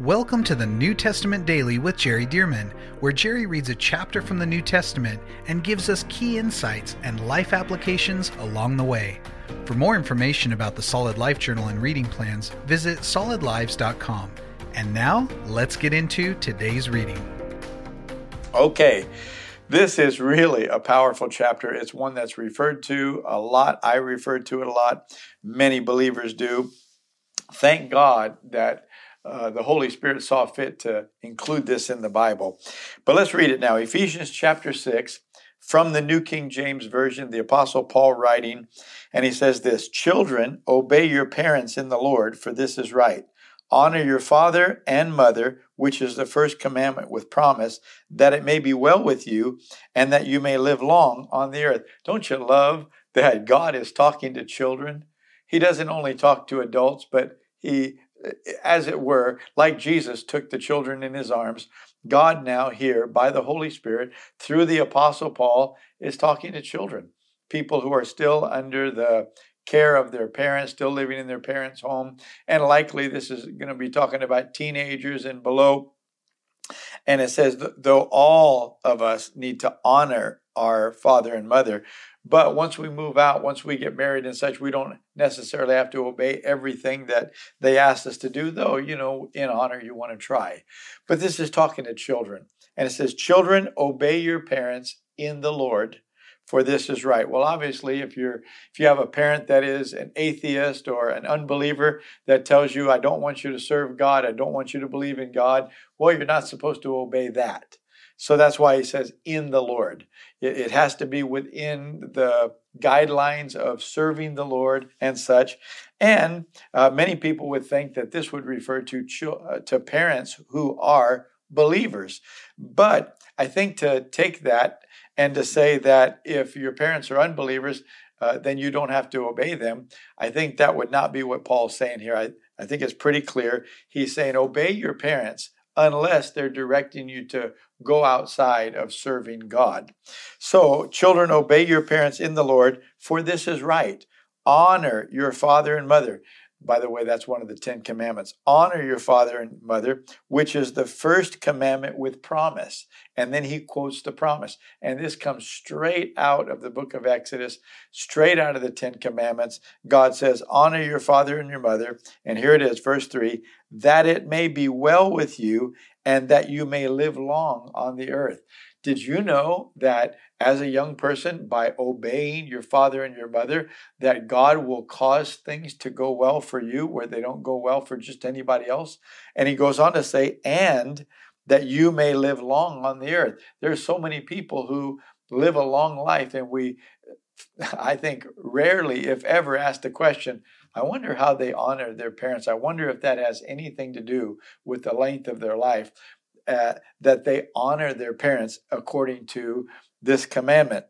Welcome to the New Testament Daily with Jerry Dirmann, where Jerry reads a chapter from the New Testament and gives us key insights and life applications along the way. For more information about the Solid Life Journal and reading plans, visit solidlives.com. And now, let's get into today's reading. Okay, this is really a powerful chapter. It's one that's referred to a lot. I refer to it a lot. Many believers do. Thank God that uh, the Holy Spirit saw fit to include this in the Bible. But let's read it now. Ephesians chapter 6, from the New King James Version, the Apostle Paul writing, and he says this Children, obey your parents in the Lord, for this is right. Honor your father and mother, which is the first commandment with promise, that it may be well with you and that you may live long on the earth. Don't you love that God is talking to children? He doesn't only talk to adults, but he as it were, like Jesus took the children in his arms, God now here by the Holy Spirit through the Apostle Paul is talking to children, people who are still under the care of their parents, still living in their parents' home. And likely this is going to be talking about teenagers and below. And it says, though all of us need to honor our father and mother, but once we move out, once we get married and such, we don't necessarily have to obey everything that they asked us to do, though, you know, in honor, you want to try. But this is talking to children. And it says, Children, obey your parents in the Lord, for this is right. Well, obviously, if you're if you have a parent that is an atheist or an unbeliever that tells you, I don't want you to serve God, I don't want you to believe in God, well, you're not supposed to obey that. So that's why he says in the Lord. It, it has to be within the guidelines of serving the Lord and such. And uh, many people would think that this would refer to uh, to parents who are believers. But I think to take that and to say that if your parents are unbelievers, uh, then you don't have to obey them. I think that would not be what Paul's saying here. I, I think it's pretty clear. He's saying, obey your parents unless they're directing you to go outside of serving God. So, children, obey your parents in the Lord, for this is right. Honor your father and mother. By the way, that's one of the Ten Commandments. Honor your father and mother, which is the first commandment with promise. And then he quotes the promise. And this comes straight out of the book of Exodus, straight out of the Ten Commandments. God says, Honor your father and your mother. And here it is, verse 3 that it may be well with you and that you may live long on the earth. Did you know that as a young person, by obeying your father and your mother, that God will cause things to go well for you where they don't go well for just anybody else? And he goes on to say, and that you may live long on the earth. There's so many people who live a long life, and we, I think, rarely, if ever, ask the question, I wonder how they honor their parents. I wonder if that has anything to do with the length of their life uh, that they honor their parents according to this commandment.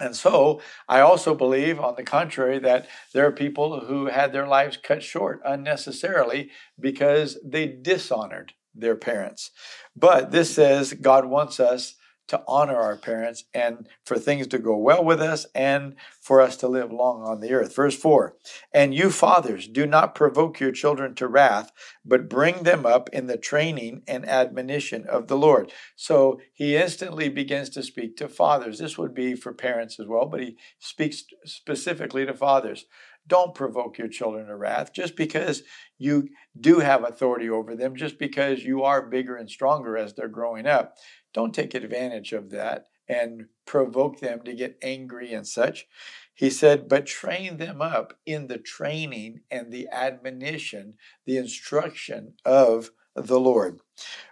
And so I also believe, on the contrary, that there are people who had their lives cut short unnecessarily because they dishonored their parents. But this says God wants us to honor our parents and for things to go well with us and for us to live long on the earth. Verse 4 And you fathers, do not provoke your children to wrath, but bring them up in the training and admonition of the Lord. So he instantly begins to speak to fathers. This would be for parents as well, but he speaks specifically to fathers. Don't provoke your children to wrath just because you do have authority over them, just because you are bigger and stronger as they're growing up. Don't take advantage of that and provoke them to get angry and such. He said, but train them up in the training and the admonition, the instruction of the Lord.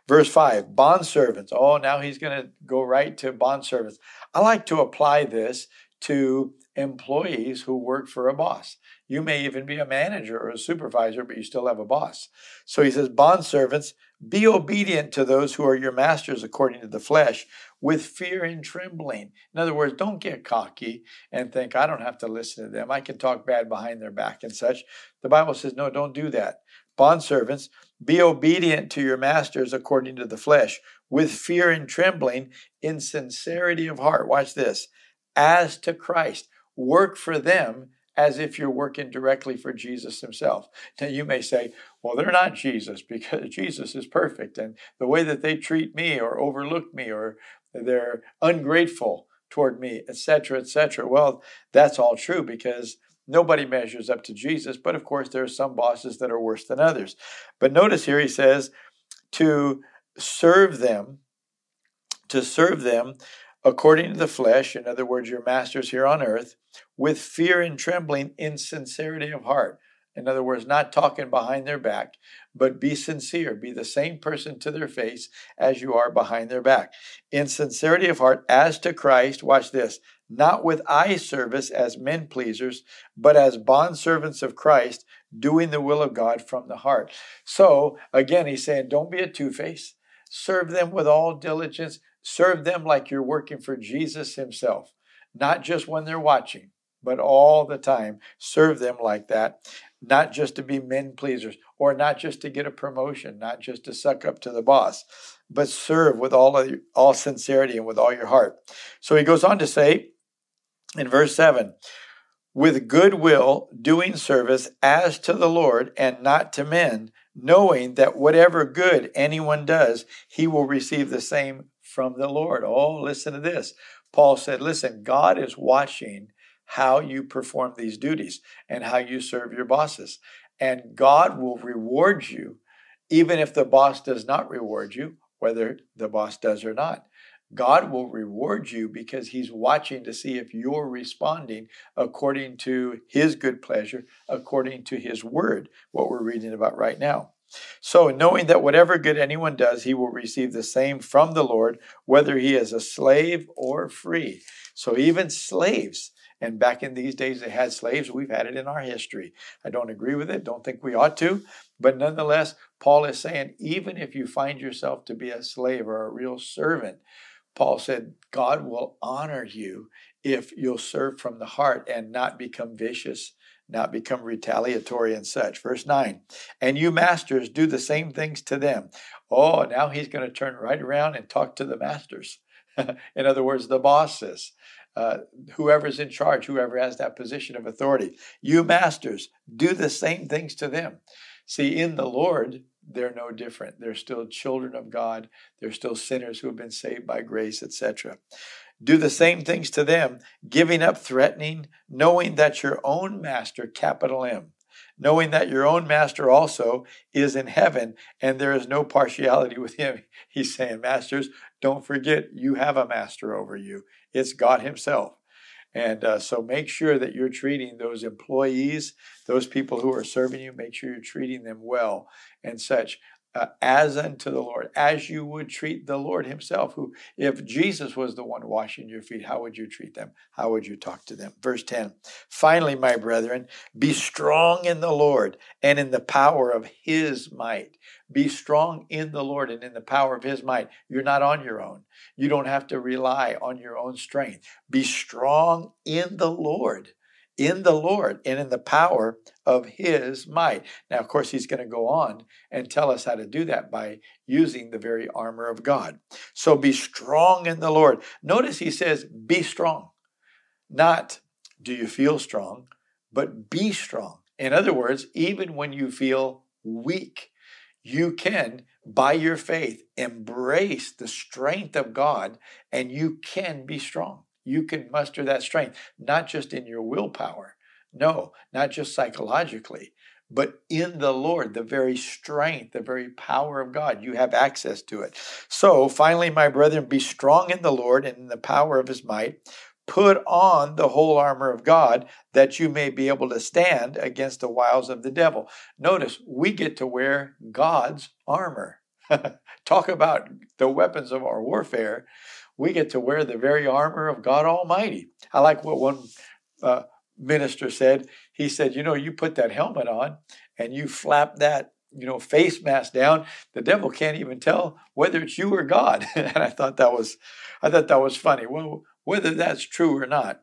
Verse 5, bondservants. Oh, now he's going to go right to bondservants. I like to apply this to employees who work for a boss. You may even be a manager or a supervisor, but you still have a boss. So he says, Bondservants, be obedient to those who are your masters according to the flesh, with fear and trembling. In other words, don't get cocky and think, I don't have to listen to them. I can talk bad behind their back and such. The Bible says, no, don't do that. Bondservants, be obedient to your masters according to the flesh, with fear and trembling, in sincerity of heart. Watch this. As to Christ, work for them as if you're working directly for Jesus himself. Now, you may say, well, they're not Jesus because Jesus is perfect, and the way that they treat me or overlook me or they're ungrateful toward me, etc., etc. Well, that's all true because nobody measures up to Jesus, but of course, there are some bosses that are worse than others. But notice here he says to serve them, to serve them according to the flesh, in other words, your masters here on earth, with fear and trembling in sincerity of heart. In other words, not talking behind their back, but be sincere. Be the same person to their face as you are behind their back. In sincerity of heart, as to Christ, watch this, not with eye service as men pleasers, but as bondservants of Christ, doing the will of God from the heart. So, again, he's saying, don't be a two face. Serve them with all diligence. Serve them like you're working for Jesus himself, not just when they're watching, but all the time. Serve them like that, not just to be men pleasers or not just to get a promotion, not just to suck up to the boss, but serve with all of, all sincerity and with all your heart. So he goes on to say in verse 7 with goodwill doing service as to the Lord and not to men, knowing that whatever good anyone does, he will receive the same from the Lord. Oh, listen to this. Paul said, Listen, God is watching how you perform these duties and how you serve your bosses. And God will reward you, even if the boss does not reward you, whether the boss does or not. God will reward you because He's watching to see if you're responding according to His good pleasure, according to His word, what we're reading about right now. So, knowing that whatever good anyone does, he will receive the same from the Lord, whether he is a slave or free. So, even slaves, and back in these days they had slaves, we've had it in our history. I don't agree with it, don't think we ought to, but nonetheless, Paul is saying even if you find yourself to be a slave or a real servant, Paul said, God will honor you if you'll serve from the heart and not become vicious, not become retaliatory and such. Verse 9, and you masters do the same things to them. Oh, now he's going to turn right around and talk to the masters. in other words, the bosses. Uh, whoever's in charge, whoever has that position of authority. You masters, do the same things to them. See, in the Lord, they're no different. They're still children of God. They're still sinners who have been saved by grace, etc. Do the same things to them, giving up threatening, knowing that your own master, capital M, knowing that your own master also is in heaven and there is no partiality with him. He's saying, Masters, don't forget you have a master over you. It's God Himself. And uh, so make sure that you're treating those employees, those people who are serving you, make sure you're treating them well and such. Uh, as unto the Lord, as you would treat the Lord Himself. Who, if Jesus was the one washing your feet, how would you treat them? How would you talk to them? Verse 10 Finally, my brethren, be strong in the Lord and in the power of His might. Be strong in the Lord and in the power of His might. You're not on your own. You don't have to rely on your own strength. Be strong in the Lord, in the Lord, and in the power of His might. Now, of course, He's going to go on and tell us how to do that by using the very armor of God. So be strong in the Lord. Notice He says, be strong, not do you feel strong, but be strong. In other words, even when you feel weak, you can, by your faith, embrace the strength of God and you can be strong. You can muster that strength, not just in your willpower, no, not just psychologically, but in the Lord, the very strength, the very power of God. You have access to it. So, finally, my brethren, be strong in the Lord and in the power of his might. Put on the whole armor of God that you may be able to stand against the wiles of the devil. Notice we get to wear God's armor. Talk about the weapons of our warfare. We get to wear the very armor of God Almighty. I like what one uh, minister said. He said, You know, you put that helmet on and you flap that you know face mask down the devil can't even tell whether it's you or god and i thought that was i thought that was funny well whether that's true or not,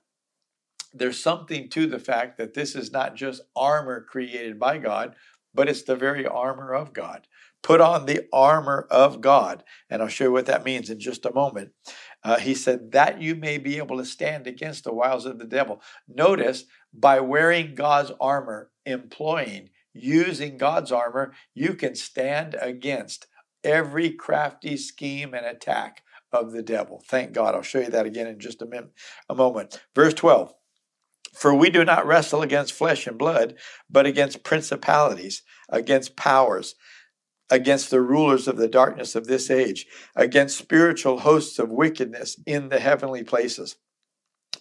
there's something to the fact that this is not just armor created by God, but it's the very armor of God. Put on the armor of God. And I'll show you what that means in just a moment. Uh, he said, that you may be able to stand against the wiles of the devil. Notice, by wearing God's armor, employing, using God's armor, you can stand against every crafty scheme and attack of the devil. Thank God. I'll show you that again in just a minute, a moment. Verse 12. For we do not wrestle against flesh and blood, but against principalities, against powers, against the rulers of the darkness of this age, against spiritual hosts of wickedness in the heavenly places.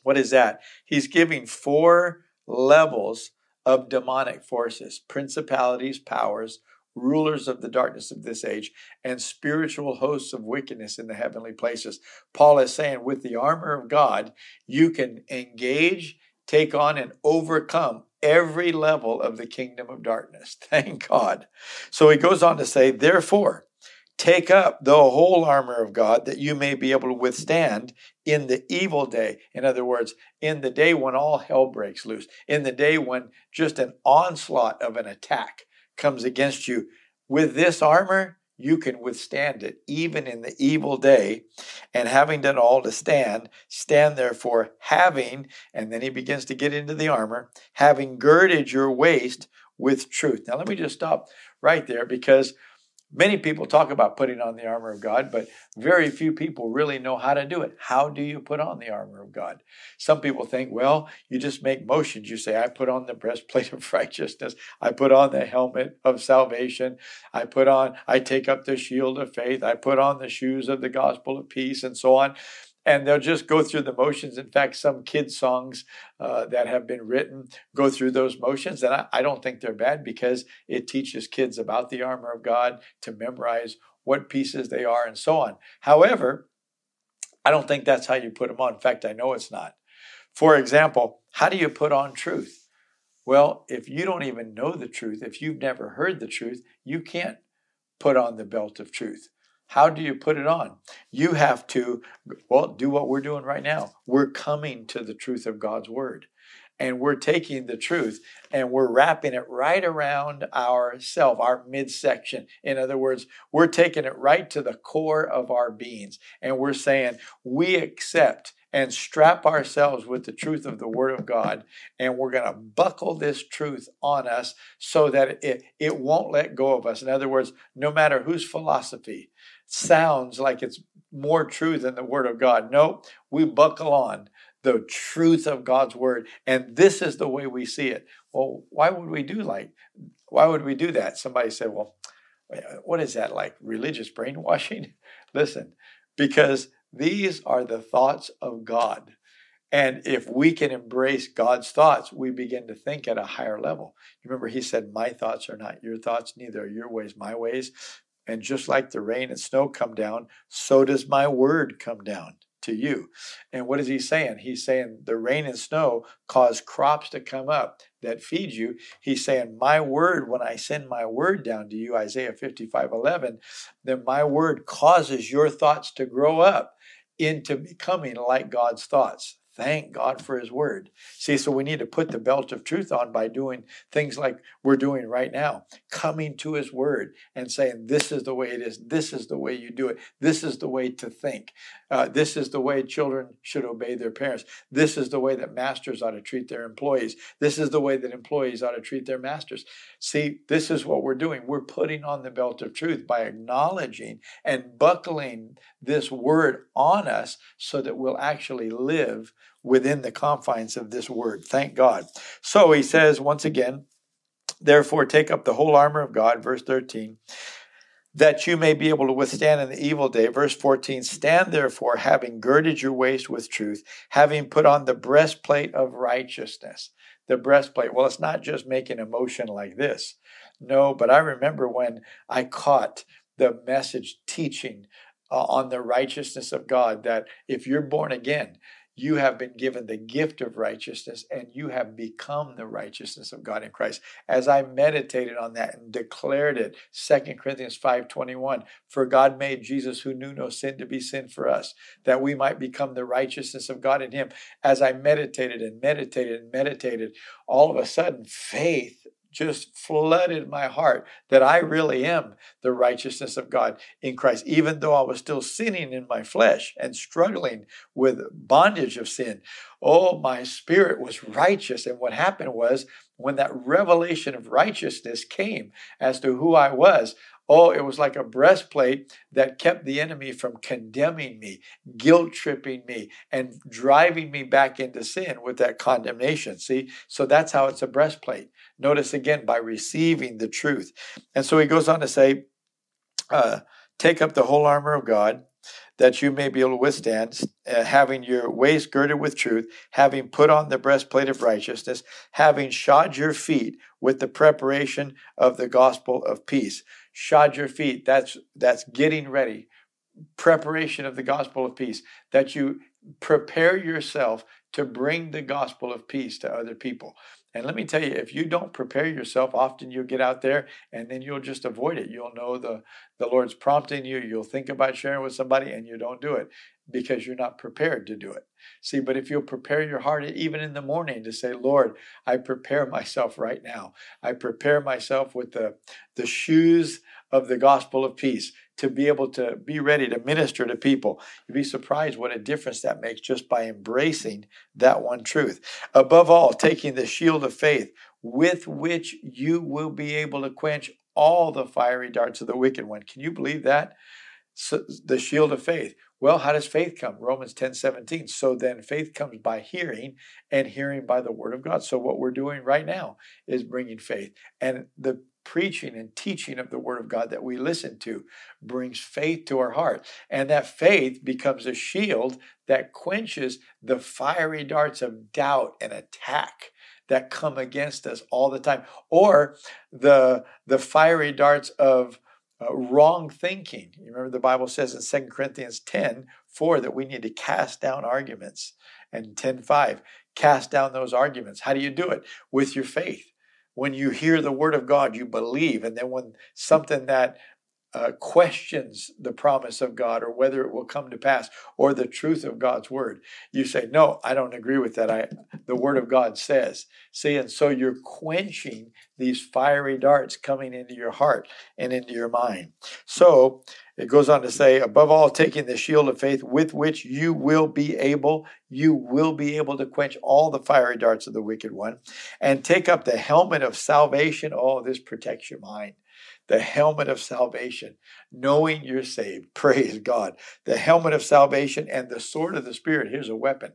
What is that? He's giving four levels of demonic forces principalities, powers, rulers of the darkness of this age, and spiritual hosts of wickedness in the heavenly places. Paul is saying, with the armor of God, you can engage, take on, and overcome every level of the kingdom of darkness. Thank God. So he goes on to say, therefore, take up the whole armor of God that you may be able to withstand in the evil day. In other words, in the day when all hell breaks loose, in the day when just an onslaught of an attack comes against you. With this armor, you can withstand it even in the evil day. And having done all to stand, stand therefore, having, and then he begins to get into the armor, having girded your waist with truth. Now, let me just stop right there because Many people talk about putting on the armor of God, but very few people really know how to do it. How do you put on the armor of God? Some people think, well, you just make motions. You say, I put on the breastplate of righteousness. I put on the helmet of salvation. I put on, I take up the shield of faith. I put on the shoes of the gospel of peace and so on and they'll just go through the motions. In fact, some kids' songs uh, that have been written go through those motions, and I, I don't think they're bad because it teaches kids about the armor of God to memorize what pieces they are and so on. However, I don't think that's how you put them on. In fact, I know it's not. For example, how do you put on truth? Well, if you don't even know the truth, if you've never heard the truth, you can't put on the belt of truth. How do you put it on? You have to, well, do what we're doing right now. We're coming to the truth of God's word. And we're taking the truth and we're wrapping it right around ourself, our midsection. In other words, we're taking it right to the core of our beings. And we're saying, we accept and strap ourselves with the truth of the Word of God, and we're going to buckle this truth on us so that it, it won't let go of us. In other words, no matter whose philosophy sounds like it's more true than the Word of God, no, we buckle on the truth of God's Word, and this is the way we see it. Well, why would we do like, why would we do that? Somebody said, well, what is that like religious brainwashing? Listen, because these are the thoughts of God. And if we can embrace God's thoughts, we begin to think at a higher level. Remember, he said, My thoughts are not your thoughts, neither are your ways my ways. And just like the rain and snow come down, so does my word come down to you. And what is he saying? He's saying the rain and snow cause crops to come up that feed you. He's saying, My word, when I send my word down to you, Isaiah 55 11, then my word causes your thoughts to grow up into becoming like God's thoughts. Thank God for His Word. See, so we need to put the belt of truth on by doing things like we're doing right now, coming to His Word and saying, This is the way it is. This is the way you do it. This is the way to think. Uh, this is the way children should obey their parents. This is the way that masters ought to treat their employees. This is the way that employees ought to treat their masters. See, this is what we're doing. We're putting on the belt of truth by acknowledging and buckling this Word on us so that we'll actually live within the confines of this word. Thank God. So he says once again, therefore take up the whole armor of God, verse 13, that you may be able to withstand in the evil day. Verse 14, stand therefore, having girded your waist with truth, having put on the breastplate of righteousness. The breastplate, well, it's not just making a motion like this. No, but I remember when I caught the message teaching uh, on the righteousness of God that if you're born again, you have been given the gift of righteousness and you have become the righteousness of God in Christ. As I meditated on that and declared it, 2 Corinthians 5:21, for God made Jesus who knew no sin to be sin for us, that we might become the righteousness of God in him. As I meditated and meditated and meditated, all of a sudden faith just flooded my heart that I really am the righteousness of God in Christ, even though I was still sinning in my flesh and struggling with bondage of sin. Oh, my spirit was righteous. And what happened was when that revelation of righteousness came as to who I was, Oh, it was like a breastplate that kept the enemy from condemning me, guilt tripping me, and driving me back into sin with that condemnation. See? So that's how it's a breastplate. Notice again, by receiving the truth. And so he goes on to say, uh, take up the whole armor of God that you may be able to withstand, uh, having your waist girded with truth, having put on the breastplate of righteousness, having shod your feet with the preparation of the gospel of peace shod your feet. That's that's getting ready. Preparation of the gospel of peace. That you prepare yourself to bring the gospel of peace to other people. And let me tell you, if you don't prepare yourself, often you'll get out there and then you'll just avoid it. You'll know the, the Lord's prompting you. You'll think about sharing with somebody and you don't do it because you're not prepared to do it. See, but if you'll prepare your heart even in the morning to say, Lord, I prepare myself right now. I prepare myself with the, the shoes of the gospel of peace to be able to be ready to minister to people. You'd be surprised what a difference that makes just by embracing that one truth. Above all, taking the shield of faith with which you will be able to quench all the fiery darts of the wicked one. Can you believe that? The shield of faith. Well, how does faith come? Romans 10 17. So then faith comes by hearing, and hearing by the word of God. So what we're doing right now is bringing faith. And the preaching and teaching of the word of God that we listen to brings faith to our heart. And that faith becomes a shield that quenches the fiery darts of doubt and attack that come against us all the time or the the fiery darts of uh, wrong thinking. You remember the Bible says in 2 Corinthians 10 4 that we need to cast down arguments, and 10 5, cast down those arguments. How do you do it? With your faith. When you hear the word of God, you believe. And then when something that uh, questions the promise of God or whether it will come to pass or the truth of God's word. You say, No, I don't agree with that. I the word of God says. See, and so you're quenching these fiery darts coming into your heart and into your mind. So it goes on to say, above all, taking the shield of faith with which you will be able, you will be able to quench all the fiery darts of the wicked one, and take up the helmet of salvation. Oh, this protects your mind the helmet of salvation, knowing you're saved. Praise God. The helmet of salvation and the sword of the Spirit. Here's a weapon.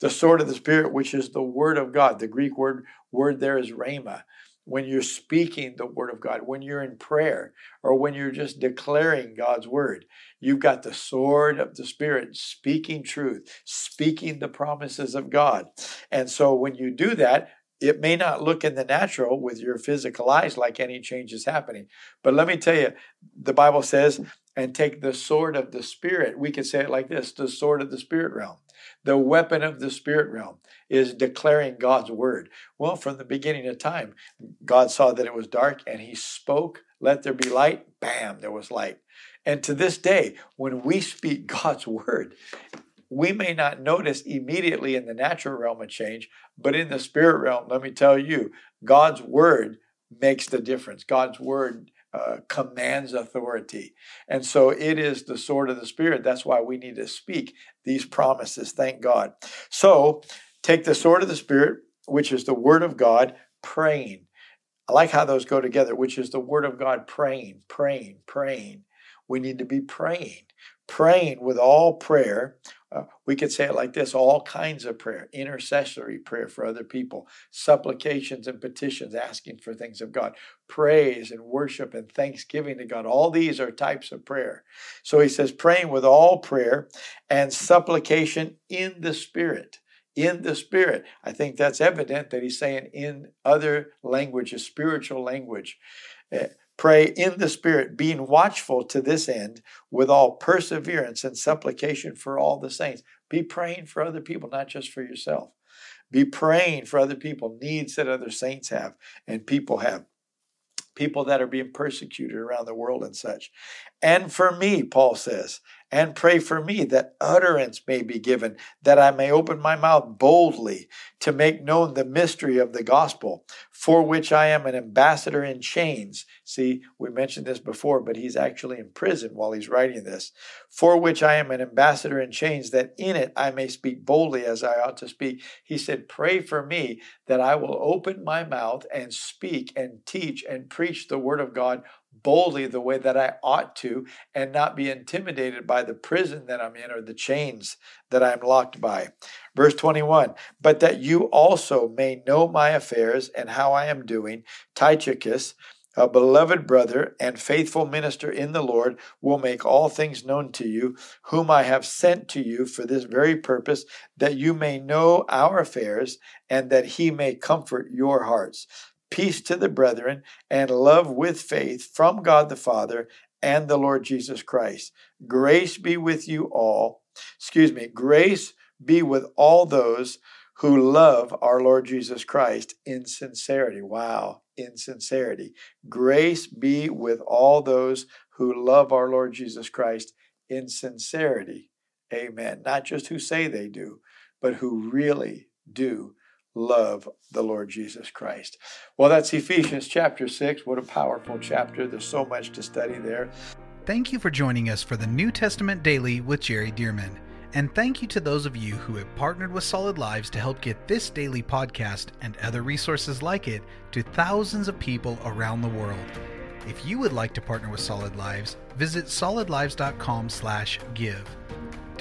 The sword of the Spirit, which is the word of God. The Greek word, word there is rhema. When you're speaking the word of God, when you're in prayer, or when you're just declaring God's word, you've got the sword of the Spirit speaking truth, speaking the promises of God. And so when you do that, it may not look in the natural with your physical eyes like any change is happening. But let me tell you, the Bible says, and take the sword of the Spirit. We could say it like this the sword of the Spirit realm. The weapon of the Spirit realm is declaring God's word. Well, from the beginning of time, God saw that it was dark and he spoke, let there be light. Bam, there was light. And to this day, when we speak God's word, we may not notice immediately in the natural realm a change, but in the spirit realm, let me tell you, God's word makes the difference. God's word uh, commands authority. And so it is the sword of the Spirit. That's why we need to speak these promises. Thank God. So take the sword of the Spirit, which is the word of God, praying. I like how those go together, which is the word of God, praying, praying, praying. We need to be praying, praying with all prayer uh, we could say it like this all kinds of prayer, intercessory prayer for other people, supplications and petitions, asking for things of God, praise and worship and thanksgiving to God. All these are types of prayer. So he says, praying with all prayer and supplication in the Spirit. In the Spirit. I think that's evident that he's saying in other languages, spiritual language. Pray in the Spirit, being watchful to this end with all perseverance and supplication for all the saints. Be praying for other people, not just for yourself. Be praying for other people, needs that other saints have and people have. People that are being persecuted around the world and such. And for me, Paul says, and pray for me that utterance may be given, that I may open my mouth boldly to make known the mystery of the gospel, for which I am an ambassador in chains. See, we mentioned this before, but he's actually in prison while he's writing this. For which I am an ambassador in chains, that in it I may speak boldly as I ought to speak. He said, Pray for me that I will open my mouth and speak and teach and preach the word of God boldly the way that I ought to and not be intimidated by the prison that I'm in or the chains that I'm locked by. Verse 21 But that you also may know my affairs and how I am doing, Tychicus, a beloved brother and faithful minister in the Lord, will make all things known to you, whom I have sent to you for this very purpose, that you may know our affairs and that he may comfort your hearts peace to the brethren, and love with faith from God the Father and the Lord Jesus Christ. Grace be with you all. Excuse me, grace be with all those who love our Lord Jesus Christ in sincerity. Wow, in sincerity. Grace be with all those who love our Lord Jesus Christ in sincerity. Amen. Not just who say they do, but who really do love the Lord Jesus Christ. Well, that's Ephesians chapter 6. What a powerful chapter. There's so much to study there. Thank you for joining us for the New Testament Daily with Jerry Dirmann. And thank you to those of you who have partnered with Solid Lives to help get this daily podcast and other resources like it to thousands of people around the world. If you would like to partner with Solid Lives, visit solidlives.com/give.